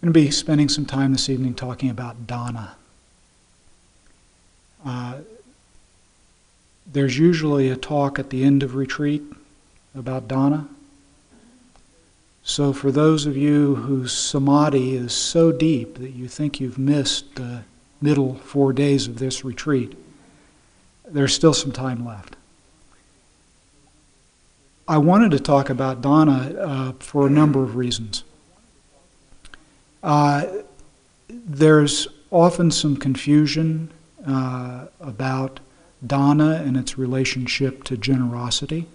I'm going to be spending some time this evening talking about dana. Uh, there's usually a talk at the end of retreat about dana. So, for those of you whose samadhi is so deep that you think you've missed the middle four days of this retreat, there's still some time left. I wanted to talk about dana uh, for a number of reasons. Uh, there's often some confusion uh, about dana and its relationship to generosity.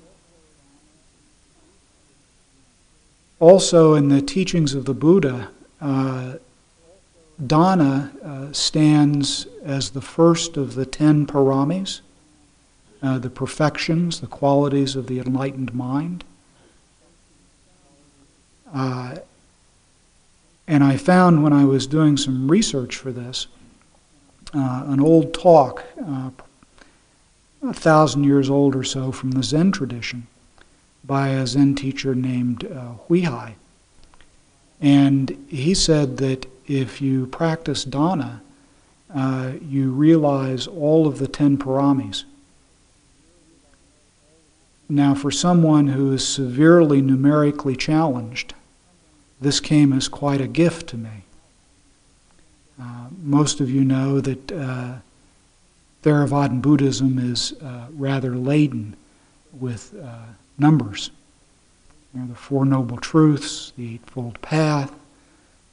Also, in the teachings of the Buddha, uh, dana uh, stands as the first of the ten paramis, uh, the perfections, the qualities of the enlightened mind. And I found when I was doing some research for this, uh, an old talk, uh, a thousand years old or so, from the Zen tradition by a Zen teacher named uh, Huihai. And he said that if you practice dana, uh, you realize all of the ten paramis. Now, for someone who is severely numerically challenged, this came as quite a gift to me. Uh, most of you know that uh, Theravadan Buddhism is uh, rather laden with uh, numbers. You know, the Four Noble Truths, the Eightfold Path,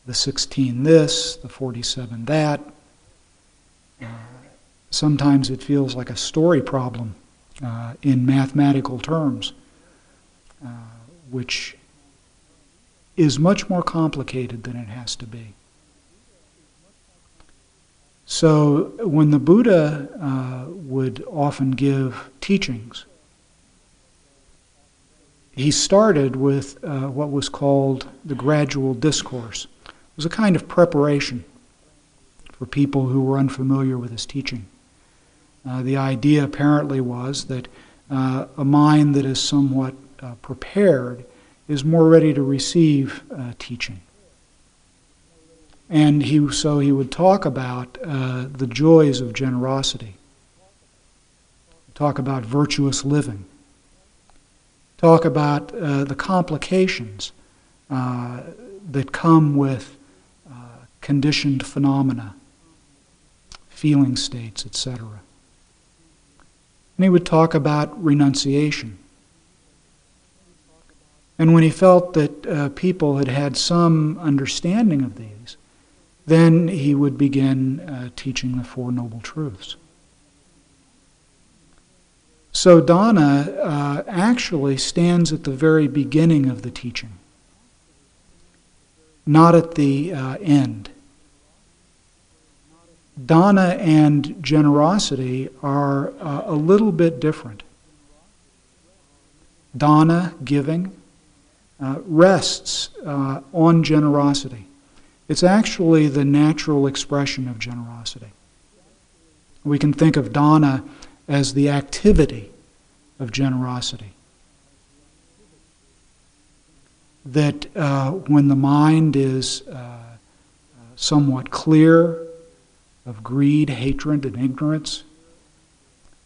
the 16 this, the 47 that. Uh, sometimes it feels like a story problem uh, in mathematical terms, which is much more complicated than it has to be. So, when the Buddha uh, would often give teachings, he started with uh, what was called the gradual discourse. It was a kind of preparation for people who were unfamiliar with his teaching. Uh, the idea apparently was that uh, a mind that is somewhat uh, prepared is more ready to receive uh, teaching. And he, so he would talk about uh, the joys of generosity, talk about virtuous living, talk about uh, the complications uh, that come with uh, conditioned phenomena, feeling states, etc. And he would talk about renunciation. And when he felt that uh, people had had some understanding of these, then he would begin uh, teaching the Four Noble Truths. So dana uh, actually stands at the very beginning of the teaching, not at the uh, end. Dana and generosity are uh, a little bit different. Dana, giving, uh, rests uh, on generosity. It's actually the natural expression of generosity. We can think of dana as the activity of generosity. That uh, when the mind is uh, somewhat clear of greed, hatred, and ignorance,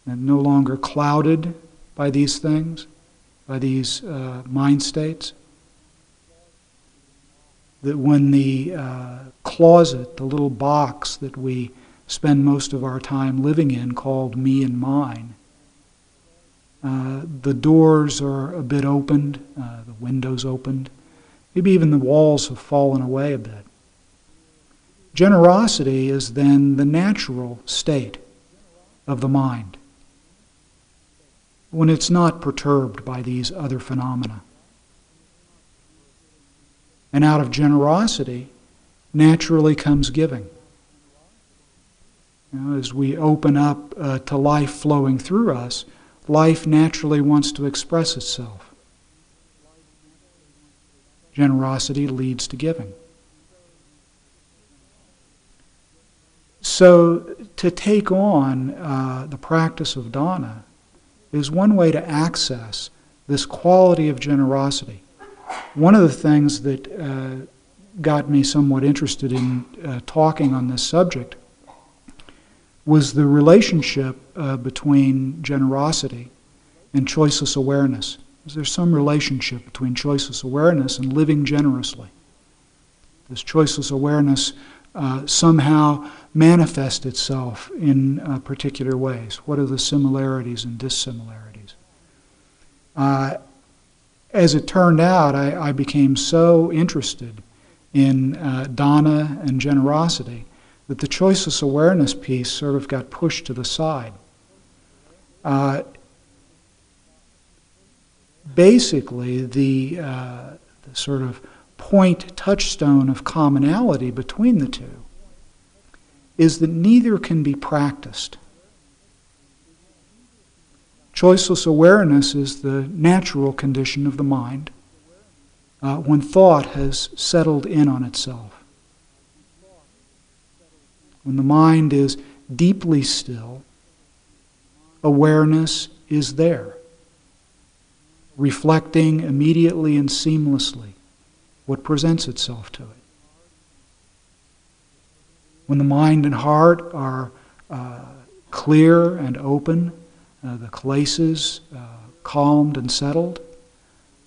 and no longer clouded by these things, by these uh, mind states, that when the uh, closet, the little box that we spend most of our time living in called me and mine. Uh, the doors are a bit opened, uh, the windows opened, maybe even the walls have fallen away a bit. Generosity is then the natural state of the mind when it's not perturbed by these other phenomena. And out of generosity naturally comes giving. You know, as we open up uh, to life flowing through us, life naturally wants to express itself. Generosity leads to giving. So, to take on uh, the practice of dana is one way to access this quality of generosity. One of the things that uh, got me somewhat interested in uh, talking on this subject was the relationship uh, between generosity and choiceless awareness. Is there some relationship between choiceless awareness and living generously? Does choiceless awareness uh, somehow manifest itself in uh, particular ways? What are the similarities and dissimilarities? As it turned out, I, I became so interested in uh, dana and generosity that the choiceless awareness piece sort of got pushed to the side. Uh, basically, the, uh, the sort of point touchstone of commonality between the two is that neither can be practiced. Choiceless awareness is the natural condition of the mind uh, when thought has settled in on itself. When the mind is deeply still, awareness is there, reflecting immediately and seamlessly what presents itself to it. When the mind and heart are uh, clear and open, uh, the kilesas uh, calmed and settled,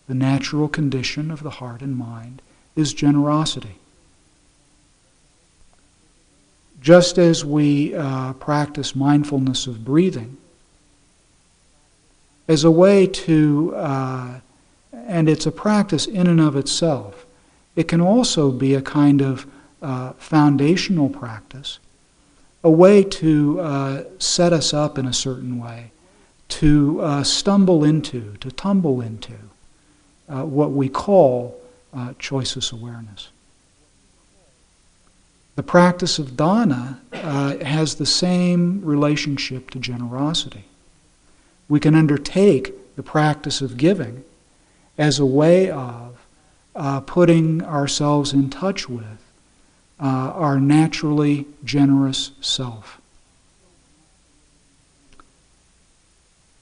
the natural condition of the heart and mind is generosity. Just as we uh, practice mindfulness of breathing as a way to, uh, and it's a practice in and of itself, it can also be a kind of uh, foundational practice, a way to uh, set us up in a certain way, to uh, stumble into, to tumble into uh, what we call uh, choiceless awareness. The practice of dana uh, has the same relationship to generosity. We can undertake the practice of giving as a way of uh, putting ourselves in touch with uh, our naturally generous self.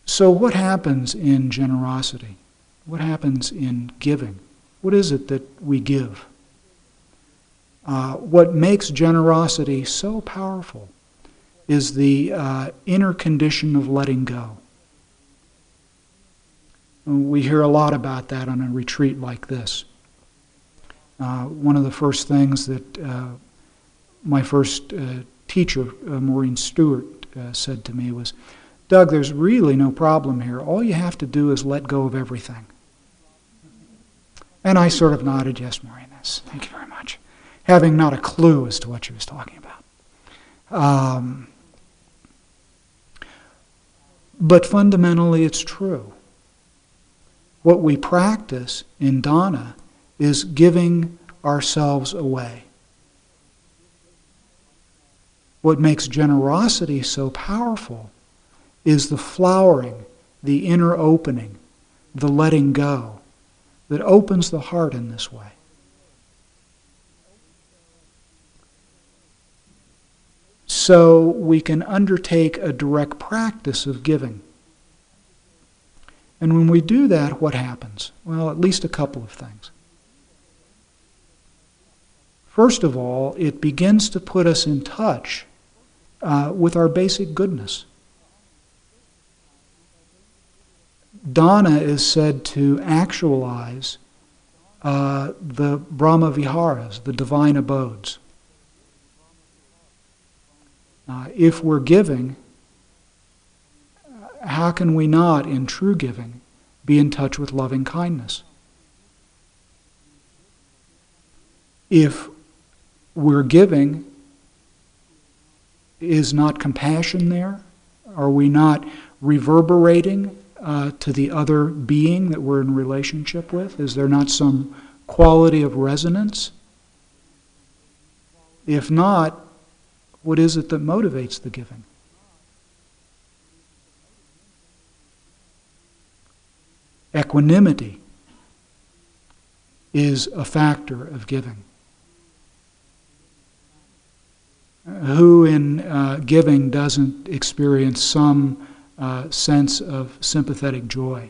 So, what happens in generosity? What happens in giving? What is it that we give? Uh, what makes generosity so powerful is the uh, inner condition of letting go. We hear a lot about that on a retreat like this. Uh, one of the first things that uh, my first uh, teacher, uh, Maurine Stuart, said to me was, Doug, there's really no problem here. All you have to do is let go of everything. And I sort of nodded, yes, Maurine, that's, thank you very much, having not a clue as to what she was talking about. Um, but fundamentally, it's true. What we practice in dana is giving ourselves away. What makes generosity so powerful is the flowering, the inner opening, the letting go that opens the heart in this way. So we can undertake a direct practice of giving. And when we do that, what happens? Well, at least a couple of things. First of all, it begins to put us in touch uh, with our basic goodness. Dana is said to actualize uh, the Brahma Viharas, the divine abodes. Uh, if we're giving, how can we not, in true giving, be in touch with loving kindness? If we're giving, is not compassion there? Are we not reverberating uh, to the other being that we're in relationship with? Is there not some quality of resonance? If not, what is it that motivates the giving? Equanimity is a factor of giving. Who in uh, giving doesn't experience some uh, sense of sympathetic joy.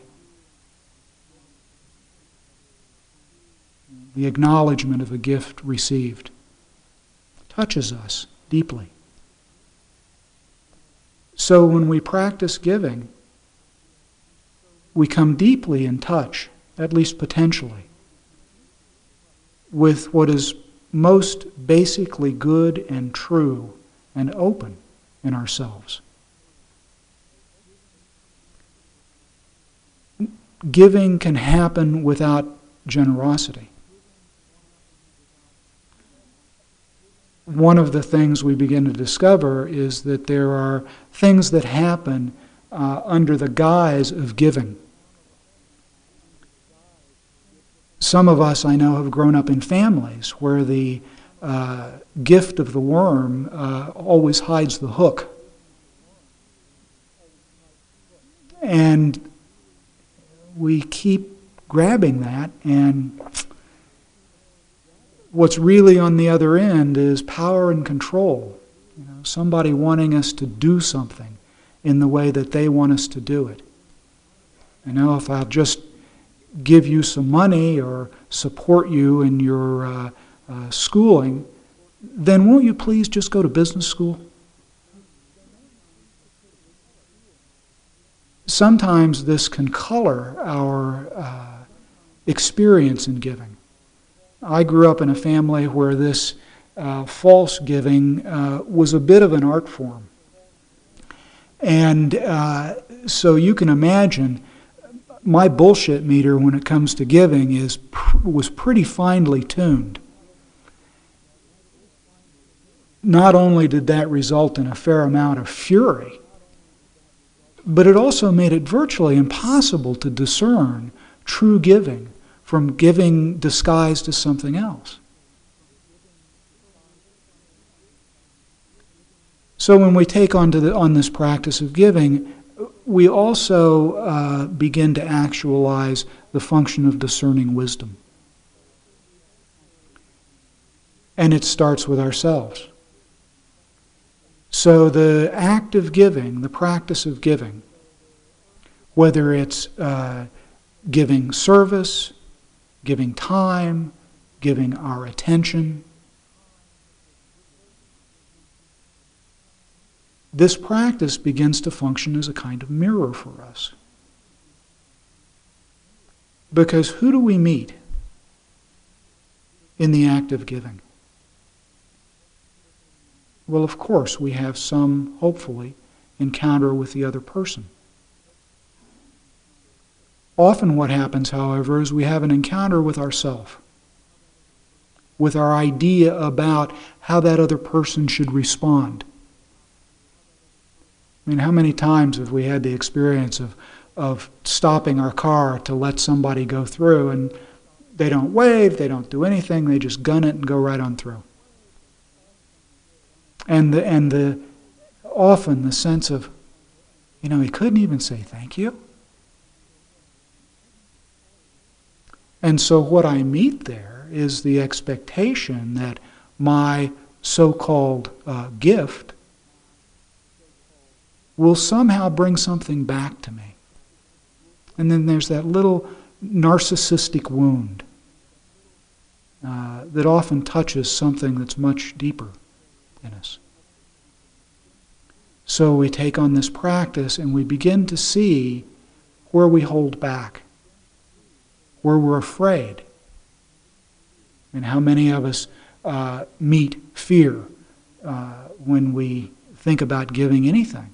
the acknowledgement of a gift received, touches us deeply. So when we practice giving, we come deeply in touch, at least potentially, with what is most basically good and true and open in ourselves. Giving can happen without generosity. One of the things we begin to discover is that there are things that happen uh, under the guise of giving. Some of us, I know, have grown up in families where the uh, gift of the worm uh, always hides the hook. And we keep grabbing that, and what's really on the other end is power and control. You know, somebody wanting us to do something in the way that they want us to do it. You know, if I'll just give you some money or support you in your uh, uh, schooling, then won't you please just go to business school? Sometimes this can color our uh, experience in giving. I grew up in a family where this uh, false giving uh, was a bit of an art form. And uh, so you can imagine my bullshit meter when it comes to giving is was pretty finely tuned. Not only did that result in a fair amount of fury, but it also made it virtually impossible to discern true giving from giving disguised as something else. So when we take on, to the, on this practice of giving, we also uh, begin to actualize the function of discerning wisdom. And it starts with ourselves. So the act of giving, the practice of giving, whether it's uh, giving service, giving time, giving our attention, this practice begins to function as a kind of mirror for us. Because who do we meet in the act of giving? Well, of course, we have some, hopefully, encounter with the other person. Often, what happens, however, is we have an encounter with ourself, with our idea about how that other person should respond I mean, how many times have we had the experience of, of stopping our car to let somebody go through and they don't wave, they don't do anything, they just gun it and go right on through. And the, and the often the sense of, you know, he couldn't even say thank you. And so what I meet there is the expectation that my so called uh, gift will somehow bring something back to me. And then there's that little narcissistic wound uh, that often touches something that's much deeper in us. So we take on this practice and we begin to see where we hold back, where we're afraid. And how many of us uh, meet fear uh, when we think about giving anything.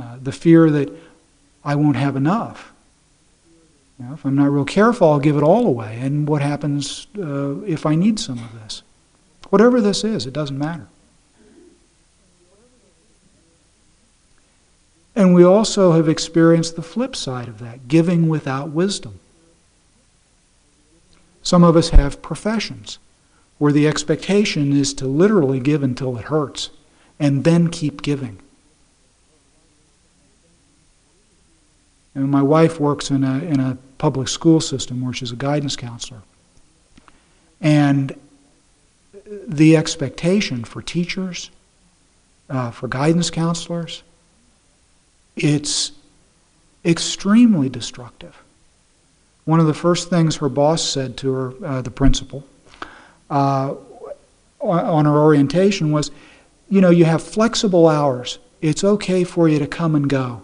Uh, the fear that I won't have enough. You know, if I'm not real careful, I'll give it all away. And what happens uh, if I need some of this? Whatever this is, it doesn't matter. And we also have experienced the flip side of that giving without wisdom. Some of us have professions where the expectation is to literally give until it hurts and then keep giving. And my wife works in a, in a public school system where she's a guidance counselor. And the expectation for teachers, uh, for guidance counselors, it's extremely destructive one of the first things her boss said to her, uh, the principal, uh, on her orientation was, you know, you have flexible hours. It's okay for you to come and go.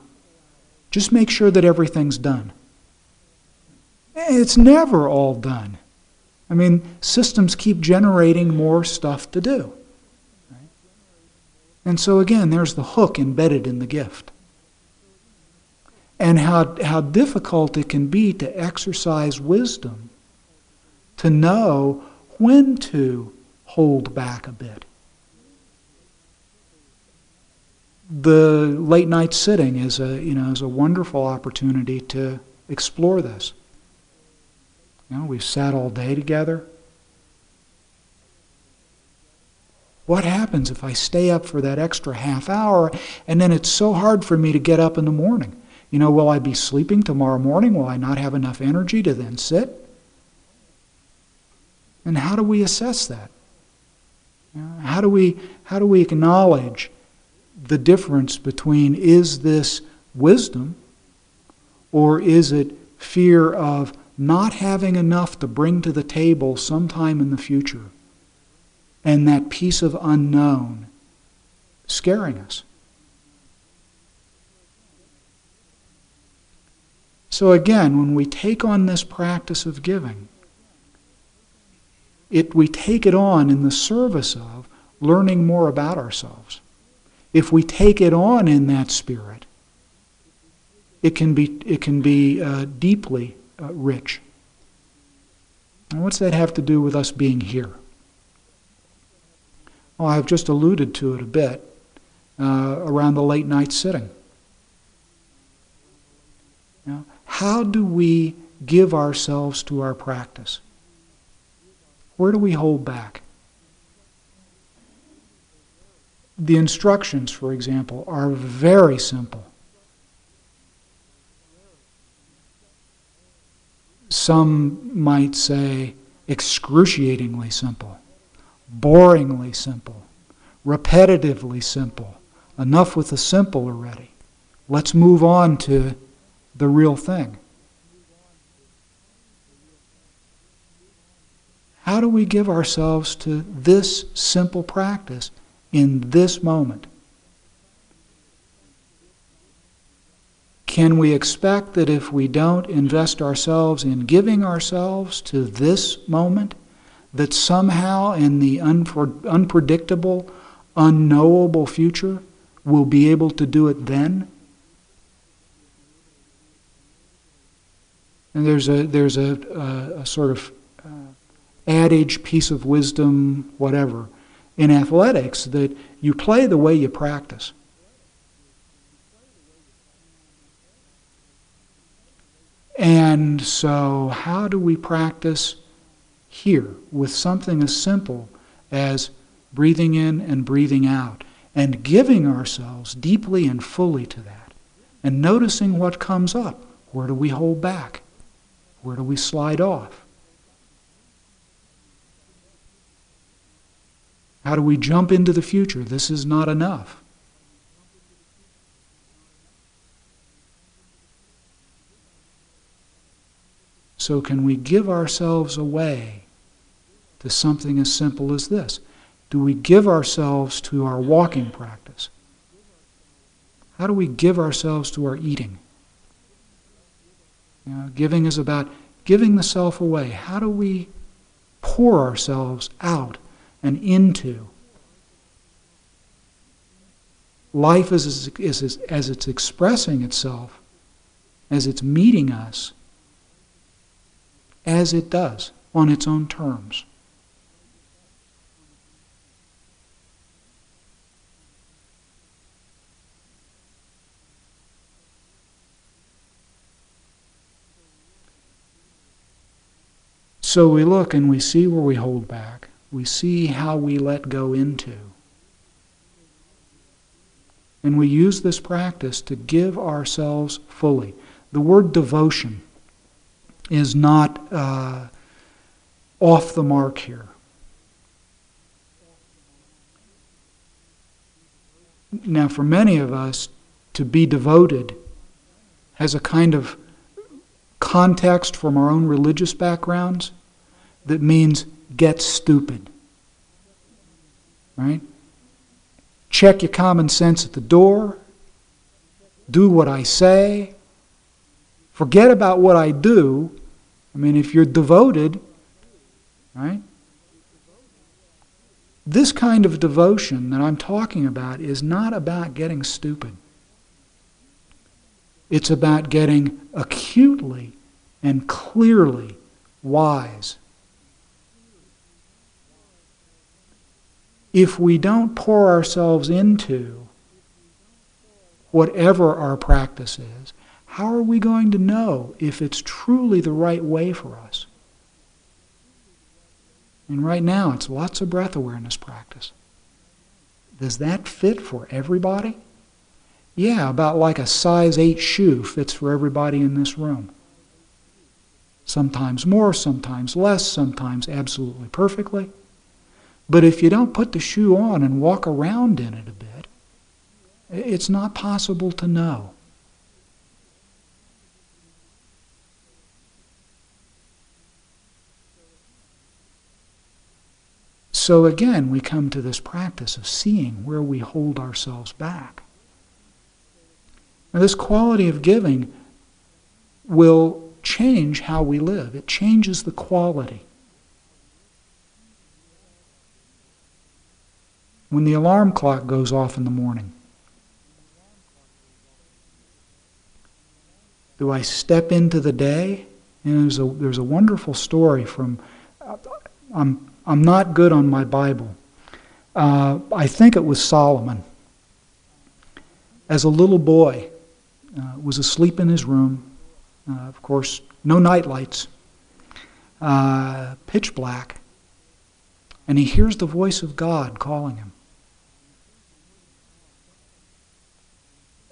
Just make sure that everything's done. It's never all done. I mean, systems keep generating more stuff to do. And so, again, there's the hook embedded in the gift. And how, how difficult it can be to exercise wisdom, to know when to hold back a bit. The late night sitting is a, you know, is a wonderful opportunity to explore this. You know, we've sat all day together. What happens if I stay up for that extra half hour and then it's so hard for me to get up in the morning? You know, will I be sleeping tomorrow morning? Will I not have enough energy to then sit? And how do we assess that? How do we, how do we acknowledge the difference between is this wisdom or is it fear of not having enough to bring to the table sometime in the future and that piece of unknown scaring us? So, again, when we take on this practice of giving, it, we take it on in the service of learning more about ourselves. If we take it on in that spirit, it can be, it can be uh, deeply uh, rich. And what's that have to do with us being here? Well, I've just alluded to it a bit uh, around the late night sitting. Now, how do we give ourselves to our practice? Where do we hold back? The instructions, for example, are very simple. Some might say excruciatingly simple, boringly simple, repetitively simple. Enough with the simple already. Let's move on to the real thing. How do we give ourselves to this simple practice in this moment? Can we expect that if we don't invest ourselves in giving ourselves to this moment, that somehow in the unpredictable, unknowable future, we'll be able to do it then? And there's a, there's a, a, a sort of uh, adage, piece of wisdom, whatever, in athletics that you play the way you practice. And so, how do we practice here with something as simple as breathing in and breathing out and giving ourselves deeply and fully to that and noticing what comes up? Where do we hold back? Where do we slide off? How do we jump into the future? This is not enough. So, can we give ourselves away to something as simple as this? Do we give ourselves to our walking practice? How do we give ourselves to our eating? You know, giving is about giving the self away. How do we pour ourselves out and into. Life is, is, is, as it's expressing itself, as it's meeting us, as it does on its own terms. So we look and we see where we hold back we see how we let go into. And we use this practice to give ourselves fully. The word devotion is not uh, off the mark here. Now, for many of us, to be devoted has a kind of context from our own religious backgrounds that means get stupid. Right? Check your common sense at the door. Do what I say. Forget about what I do. I mean, if you're devoted, right? This kind of devotion that I'm talking about is not about getting stupid. It's about getting acutely and clearly wise. If we don't pour ourselves into whatever our practice is, how are we going to know if it's truly the right way for us? And right now, it's lots of breath awareness practice. Does that fit for everybody? Yeah, about like a size 8 shoe fits for everybody in this room. Sometimes more, sometimes less, sometimes absolutely perfectly. But if you don't put the shoe on and walk around in it a bit, it's not possible to know. So again, we come to this practice of seeing where we hold ourselves back. Now, this quality of giving will change how we live, it changes the quality. When the alarm clock goes off in the morning, do I step into the day? And there's a, there's a wonderful story from, uh, I'm I'm not good on my Bible. Uh, I think it was Solomon. As a little boy, uh, was asleep in his room. Uh, of course, no night lights, uh, pitch black, and he hears the voice of God calling him.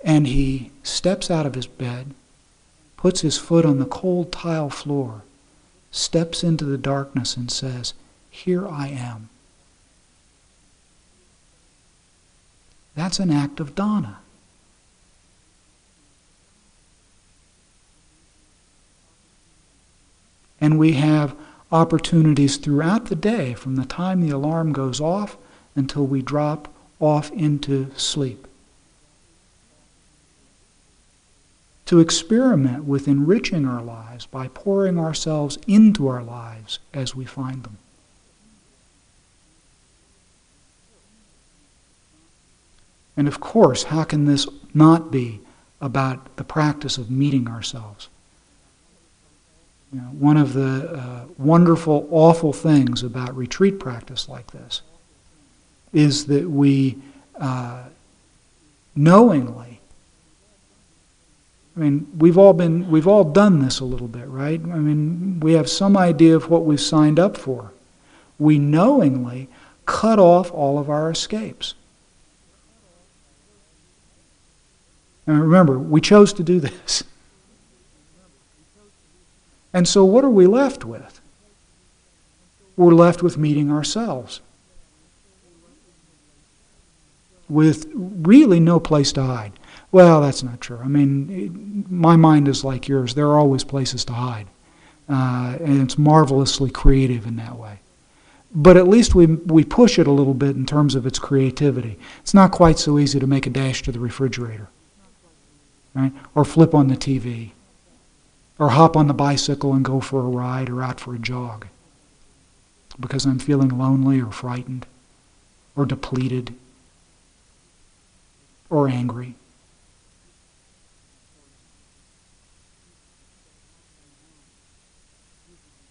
And he steps out of his bed, puts his foot on the cold tile floor, steps into the darkness, and says, here I am. That's an act of dana. And we have opportunities throughout the day from the time the alarm goes off until we drop off into sleep. To experiment with enriching our lives by pouring ourselves into our lives as we find them. And of course, how can this not be about the practice of meeting ourselves? You know, one of the uh, wonderful, awful things about retreat practice like this is that we uh, knowingly, I mean, we've all been, we've all done this a little bit, right? I mean, we have some idea of what we've signed up for. We knowingly cut off all of our escapes. And remember, we chose to do this. And so, what are we left with? We're left with meeting ourselves. With really no place to hide. Well, that's not true. I mean, my mind is like yours. There are always places to hide. Uh, and it's marvelously creative in that way. But at least we, we push it a little bit in terms of its creativity. It's not quite so easy to make a dash to the refrigerator right? Or flip on the TV. Or hop on the bicycle and go for a ride or out for a jog. Because I'm feeling lonely or frightened or depleted or angry.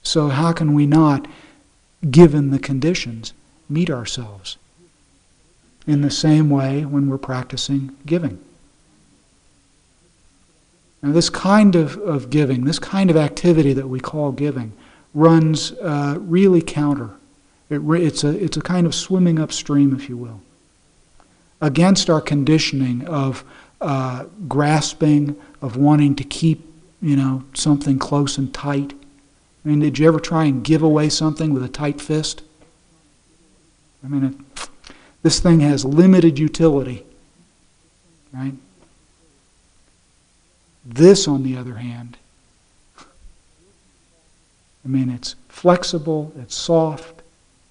So, how can we not, given the conditions, meet ourselves in the same way when we're practicing giving? Now, this kind of, of giving, this kind of activity that we call giving, runs uh, really counter. It, it's, a, it's a kind of swimming upstream, if you will, against our conditioning of uh, grasping, of wanting to keep, you know, something close and tight. I mean, did you ever try and give away something with a tight fist? I mean, it, this thing has limited utility, right? This, on the other hand, I mean, it's flexible, it's soft,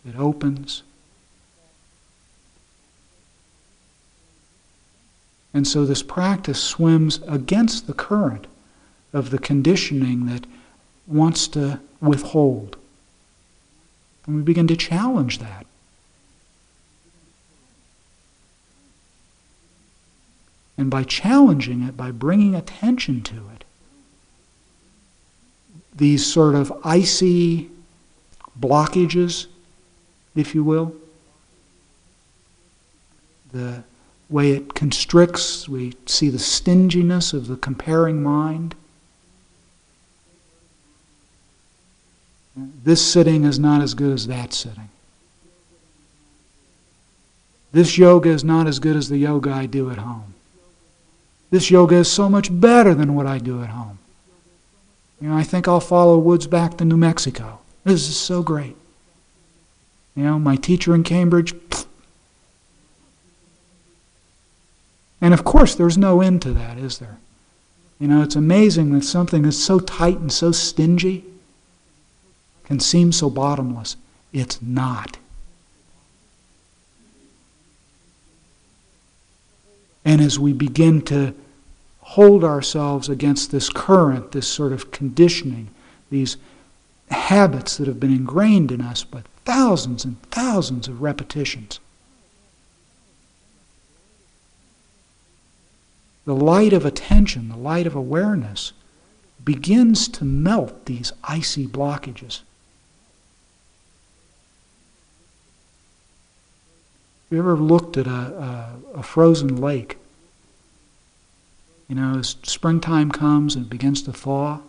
it opens. And so this practice swims against the current of the conditioning that wants to withhold. And we begin to challenge that. And by challenging it, by bringing attention to it, these sort of icy blockages, if you will, the way it constricts, we see the stinginess of the comparing mind. This sitting is not as good as that sitting. This yoga is not as good as the yoga I do at home. This yoga is so much better than what I do at home. You know, I think I'll follow Woods back to New Mexico. This is so great. You know, my teacher in Cambridge. Pfft. And of course, there's no end to that, is there? You know, it's amazing that something that's so tight and so stingy can seem so bottomless. It's not. And as we begin to hold ourselves against this current, this sort of conditioning, these habits that have been ingrained in us by thousands and thousands of repetitions, the light of attention, the light of awareness, begins to melt these icy blockages. You ever looked at a, a, a, frozen lake? You know, as springtime comes and it begins to thaw,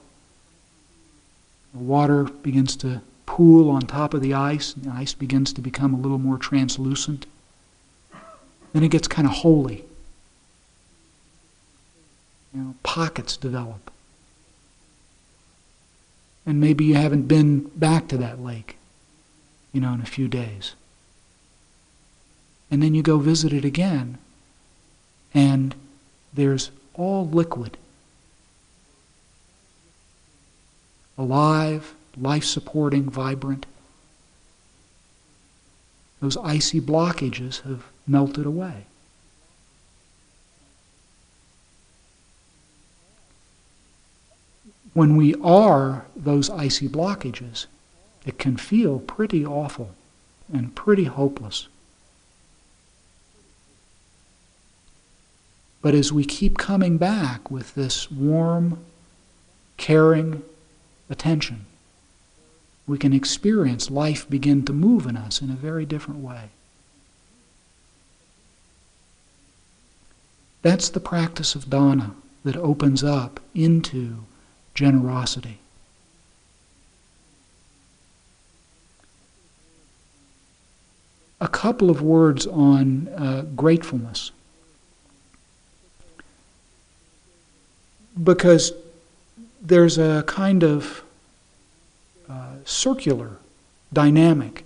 the water begins to pool on top of the ice, and the ice begins to become a little more translucent. Then it gets kind of holy. You know, pockets develop. And maybe you haven't been back to that lake, you know, in a few days and then you go visit it again, and there's all liquid. Alive, life supporting, vibrant. Those icy blockages have melted away. When we are those icy blockages, it can feel pretty awful and pretty hopeless. But as we keep coming back with this warm, caring attention, we can experience life begin to move in us in a very different way. That's the practice of dana that opens up into generosity. A couple of words on uh, gratefulness. Because there's a kind of uh, circular dynamic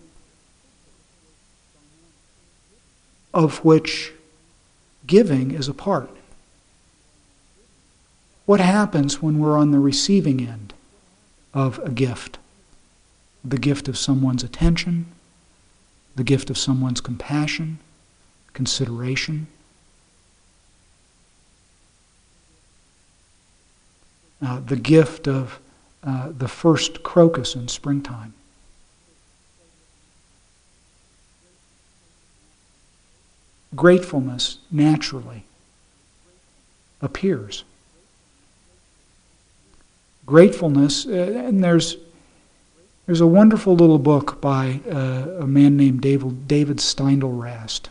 of which giving is a part. What happens when we're on the receiving end of a gift? The gift of someone's attention, the gift of someone's compassion, consideration. Uh, the gift of uh, the first crocus in springtime. Gratefulness naturally appears. Gratefulness, uh, and there's there's a wonderful little book by uh, a man named David, David Steindl-Rast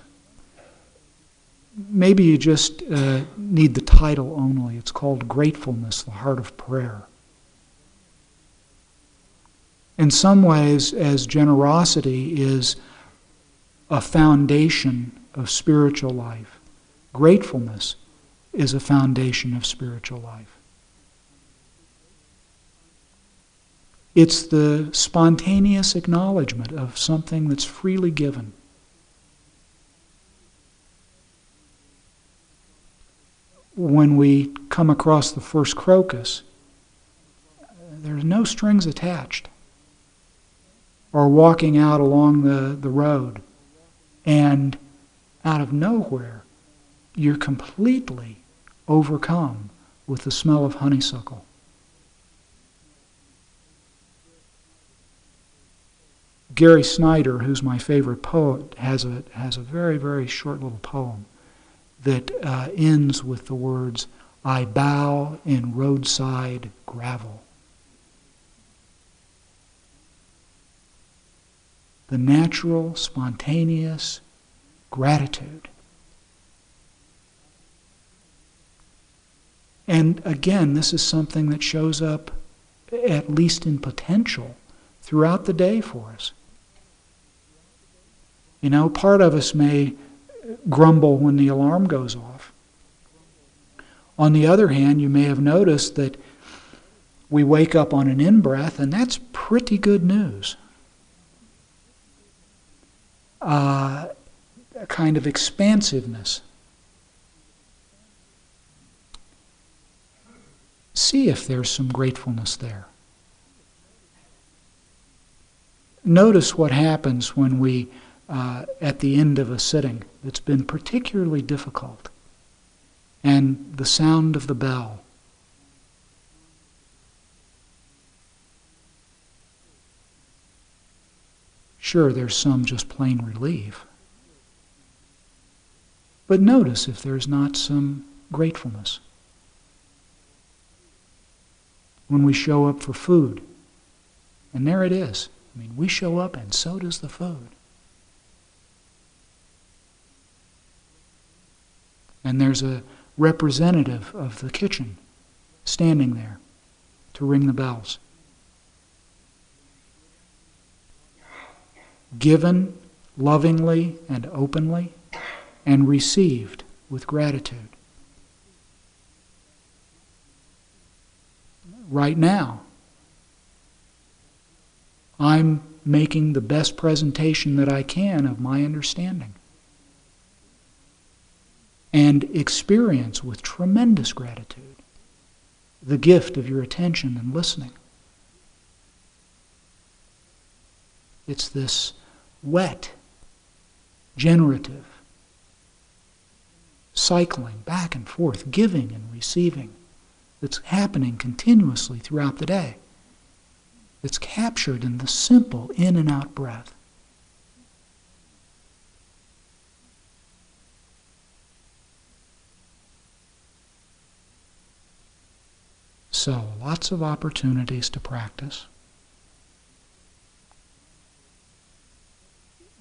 maybe you just uh, need the title only. It's called Gratefulness, the Heart of Prayer. In some ways, as generosity is a foundation of spiritual life, gratefulness is a foundation of spiritual life. It's the spontaneous acknowledgement of something that's freely given. When we come across the first crocus, there's no strings attached. or walking out along the, the road, and out of nowhere, you're completely overcome with the smell of honeysuckle. Gary Snyder, who's my favorite poet, has a, has a very, very short little poem that uh, ends with the words, I bow in roadside gravel. The natural, spontaneous gratitude. And again, this is something that shows up, at least in potential, throughout the day for us. You know, part of us may grumble when the alarm goes off. On the other hand, you may have noticed that we wake up on an in breath, and that's pretty good news. Uh, a kind of expansiveness. See if there's some gratefulness there. Notice what happens when we uh, at the end of a sitting that's been particularly difficult, and the sound of the bell. Sure, there's some just plain relief. But notice if there's not some gratefulness. When we show up for food, and there it is. I mean, we show up and so does the food. And there's a representative of the kitchen standing there to ring the bells. Given lovingly and openly, and received with gratitude. Right now, I'm making the best presentation that I can of my understanding and experience with tremendous gratitude the gift of your attention and listening. It's this wet, generative, cycling back and forth, giving and receiving that's happening continuously throughout the day. It's captured in the simple in and out breath. So, lots of opportunities to practice.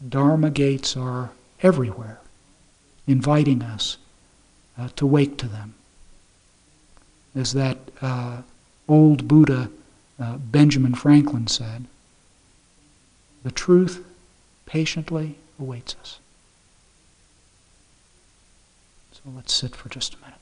Dharma gates are everywhere, inviting us uh, to wake to them. As that uh, old Buddha, uh, Benjamin Franklin, said, the truth patiently awaits us. So let's sit for just a minute.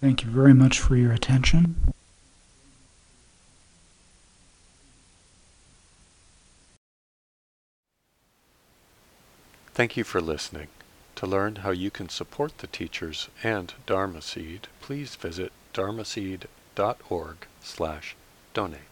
Thank you very much for your attention. Thank you for listening. To learn how you can support the teachers and Dharma Seed, please visit dharmaseed.org slash donate.